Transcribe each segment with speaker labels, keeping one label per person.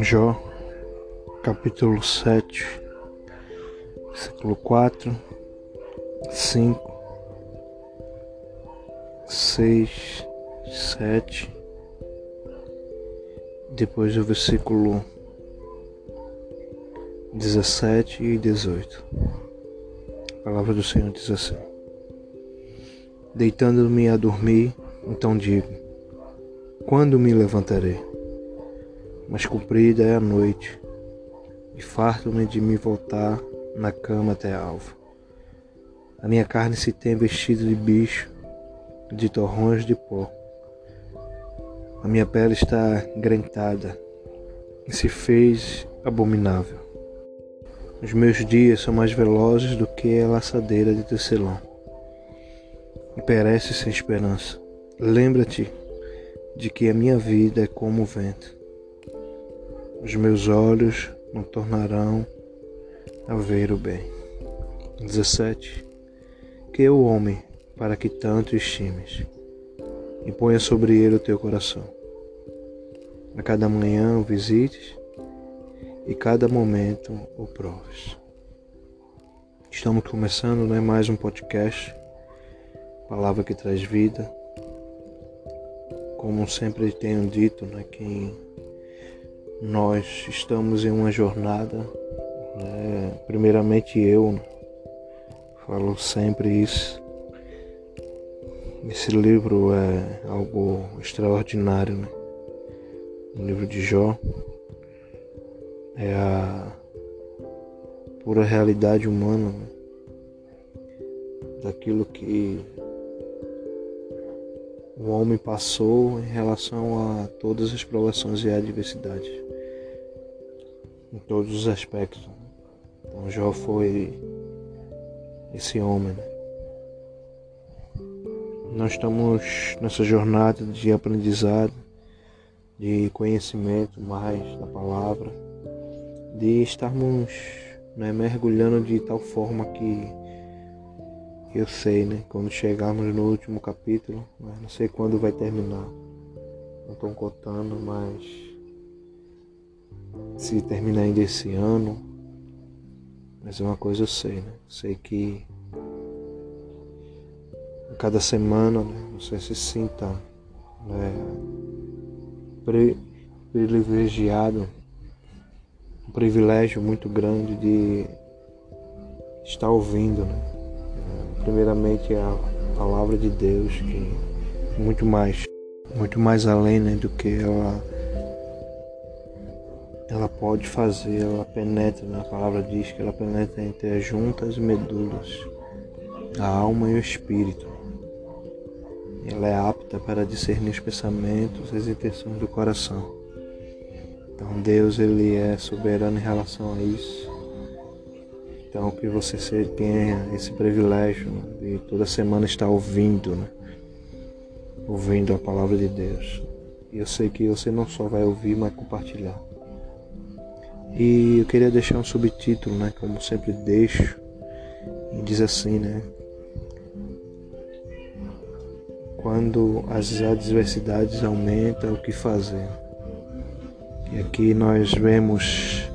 Speaker 1: Jó, capítulo 7, versículo 4, 5, 6, 7, depois o versículo 17 e 18. A palavra do Senhor diz assim: Deitando-me a dormir, então digo: Quando me levantarei? Mas comprida é a noite, e farto-me de me voltar na cama até a alva. A minha carne se tem vestido de bicho, de torrões de pó. A minha pele está grentada e se fez abominável. Os meus dias são mais velozes do que a laçadeira de tecelão. E perece sem esperança. Lembra-te de que a minha vida é como o vento os meus olhos não tornarão a ver o bem. 17. Que é o homem para que tanto estimes, e ponha sobre ele o teu coração. A cada manhã o visites e cada momento o proves. Estamos começando né, mais um podcast, palavra que traz vida. Como sempre tenho dito, né, quem nós estamos em uma jornada, né? primeiramente eu, né? falo sempre isso. Esse livro é algo extraordinário, né? O livro de Jó é a pura realidade humana né? daquilo que o homem passou em relação a todas as provações e adversidades em todos os aspectos. Então Jó foi esse homem. Né? Nós estamos nessa jornada de aprendizado, de conhecimento mais da palavra, de estarmos né, mergulhando de tal forma que eu sei, né? Quando chegarmos no último capítulo, né, não sei quando vai terminar. Não estou contando, mas se terminar ainda esse ano. Mas é uma coisa eu sei, né? Sei que cada semana né, você se sinta né, privilegiado, um privilégio muito grande de estar ouvindo, né? Primeiramente a palavra de Deus, que muito mais, muito mais além né, do que ela ela pode fazer, ela penetra, na palavra diz que ela penetra entre as juntas e medulas, a alma e o espírito. Ela é apta para discernir os pensamentos e as intenções do coração. Então Deus ele é soberano em relação a isso. Então que você tenha esse privilégio de toda semana estar ouvindo, né? ouvindo a palavra de Deus. E eu sei que você não só vai ouvir, mas compartilhar. E eu queria deixar um subtítulo, né, como sempre deixo, e diz assim, né? Quando as adversidades aumentam, o que fazer? E aqui nós vemos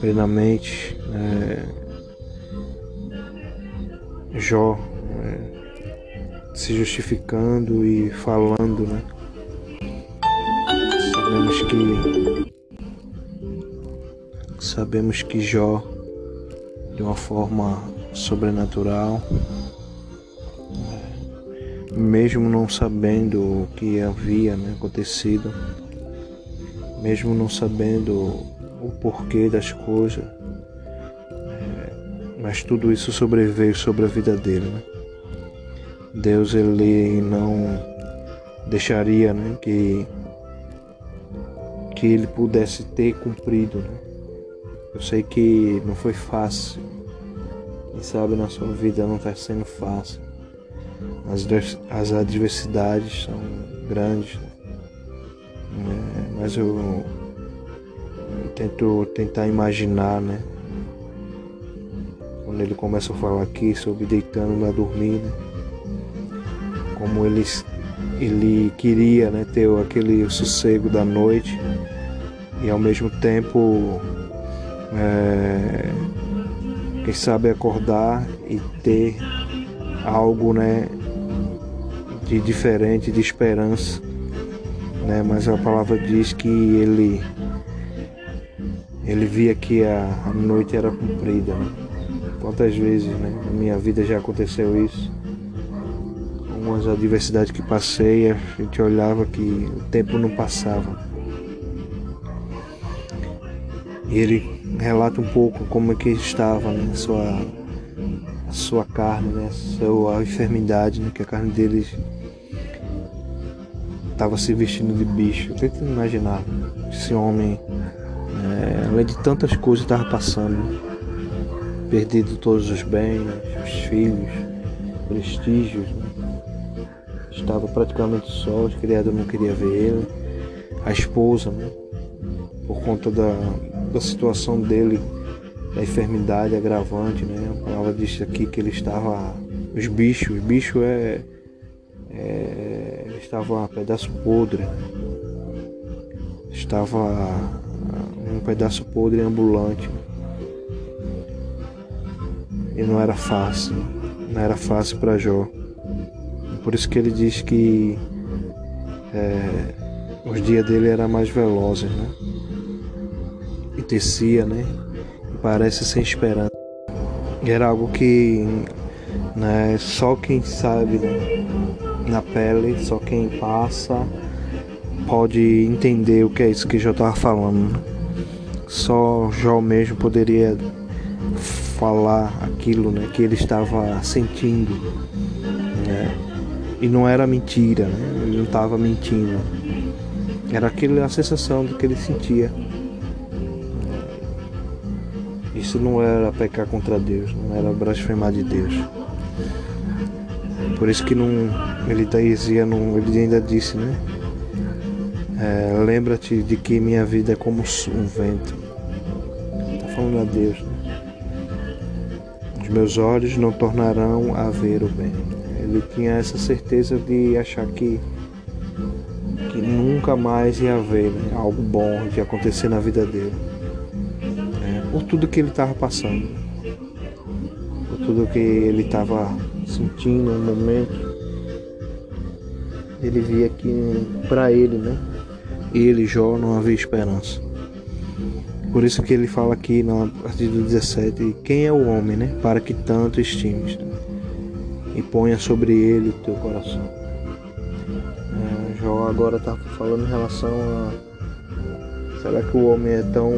Speaker 1: plenamente né, Jó né, se justificando e falando, né? Sabemos que Sabemos que Jó, de uma forma sobrenatural, mesmo não sabendo o que havia né, acontecido, mesmo não sabendo o porquê das coisas, é, mas tudo isso sobreveio sobre a vida dele. Né? Deus ele não deixaria né, que, que ele pudesse ter cumprido né? Eu sei que não foi fácil. E sabe, na sua vida não está sendo fácil. As, as adversidades são grandes. Né? Mas eu, eu tento tentar imaginar, né? Quando ele começa a falar aqui sobre deitando na dormir, né? como ele, ele queria né, ter aquele sossego da noite e ao mesmo tempo é, quem sabe acordar e ter algo né, de diferente, de esperança. Né? Mas a palavra diz que ele ele via que a, a noite era comprida. Né? Quantas vezes né? na minha vida já aconteceu isso? Algumas adversidades que passei, a gente olhava que o tempo não passava. E ele relata um pouco como é que estava né, sua, sua carne, né, sua enfermidade, né, que a carne dele estava se vestindo de bicho. Eu tento imaginar esse homem, é, além de tantas coisas estava passando, perdido todos os bens, os filhos, prestígios, né, estava praticamente só, os criados não queriam ver ele, a esposa, né, por conta da, da situação dele, da enfermidade agravante, né? A palavra diz aqui que ele estava. Os bichos, os bichos é. é ele estava um pedaço podre. Estava um pedaço podre ambulante. E não era fácil. Não era fácil para Jó. Por isso que ele diz que é, os dias dele eram mais velozes, né? Acontecia, né? Parece sem esperança. Era algo que né, só quem sabe né, na pele, só quem passa pode entender o que é isso que eu estava falando. Né? Só Jó mesmo poderia falar aquilo né, que ele estava sentindo. Né? E não era mentira, né? ele não estava mentindo. Era aquela sensação do que ele sentia. Isso não era pecar contra Deus, não era blasfemar de Deus. Por isso que não, ele dizia, não, ele ainda disse, né? É, Lembra-te de que minha vida é como um vento. Está falando a Deus. Né? Os meus olhos não tornarão a ver o bem. Ele tinha essa certeza de achar que que nunca mais ia haver né? algo bom de acontecer na vida dele por tudo que ele estava passando, por tudo que ele estava sentindo no momento. Ele via que para ele, né? Ele, Jó, não havia esperança. Por isso que ele fala aqui na partir do 17, quem é o homem, né? Para que tanto estimes e ponha sobre ele o teu coração. É, Jó agora está falando em relação a será que o homem é tão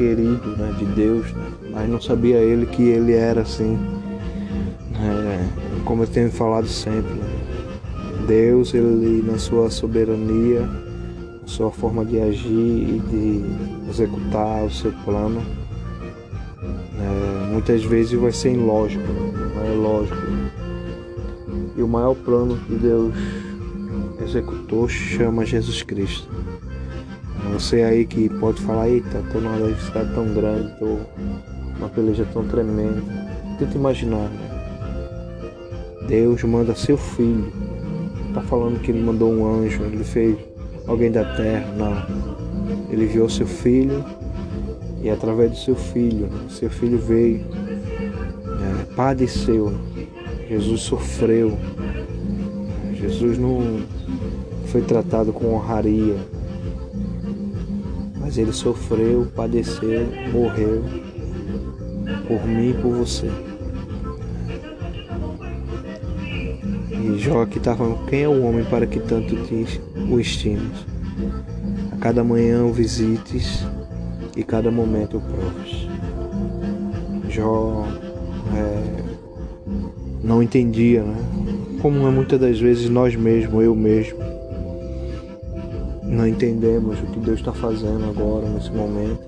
Speaker 1: querido né, de Deus, né? mas não sabia ele que ele era assim, é, como eu tenho falado sempre. Né? Deus, ele na sua soberania, na sua forma de agir e de executar o seu plano, é, muitas vezes vai ser ilógico, não é lógico. E o maior plano que Deus executou chama Jesus Cristo. Você aí que pode falar, eita, tô numa adversidade tão grande, tô uma peleja tão tremenda. Tenta imaginar, né? Deus manda seu filho. Tá falando que ele mandou um anjo, ele fez alguém da terra, não. Ele enviou seu filho e através do seu filho, né? seu filho veio, é, padeceu, Jesus sofreu, Jesus não foi tratado com honraria, mas ele sofreu, padeceu, morreu por mim e por você. E Jó aqui está falando: quem é o homem para que tanto te o estimes? A cada manhã o visites e cada momento o proves. Jó é, não entendia, né? Como é muitas das vezes nós mesmos, eu mesmo, não entendemos o que Deus está fazendo agora, nesse momento,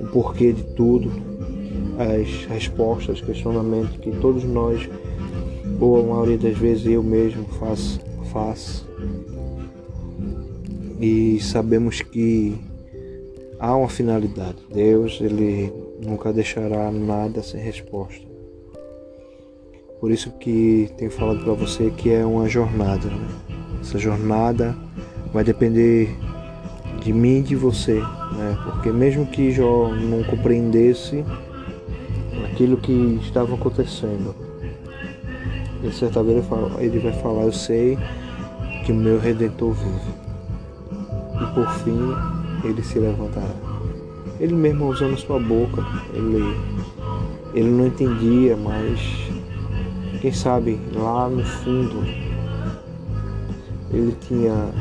Speaker 1: o porquê de tudo, as respostas, questionamentos que todos nós, ou a maioria das vezes eu mesmo faço, faço. E sabemos que há uma finalidade. Deus, ele nunca deixará nada sem resposta. Por isso que tenho falado para você que é uma jornada. Né? Essa jornada vai depender de mim e de você, né? Porque mesmo que Jó não compreendesse aquilo que estava acontecendo, de certa vez ele vai falar, eu sei que o meu Redentor vive. E por fim ele se levantará. Ele mesmo usando sua boca, ele, ele não entendia, mas quem sabe lá no fundo ele tinha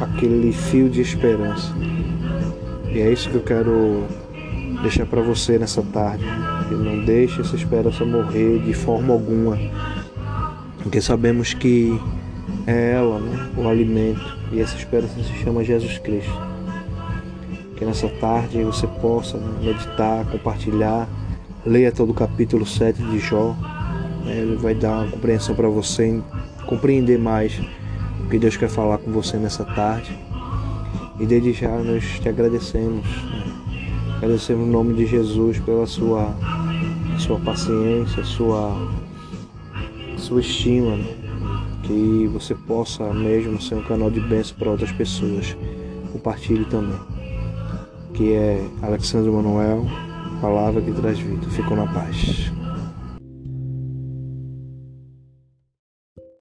Speaker 1: aquele fio de esperança. E é isso que eu quero deixar para você nessa tarde. Que não deixe essa esperança morrer de forma alguma. Porque sabemos que é ela, né? o alimento. E essa esperança se chama Jesus Cristo. Que nessa tarde você possa meditar, compartilhar, leia todo o capítulo 7 de Jó. Ele vai dar uma compreensão para você compreender mais o que Deus quer falar com você nessa tarde. E desde já nós te agradecemos. Né? Agradecemos o nome de Jesus pela sua, sua paciência, sua, sua estima. Né? Que você possa mesmo ser um canal de bênção para outras pessoas. Compartilhe também. Que é Alexandre Manuel, palavra que traz vida. Ficou na paz.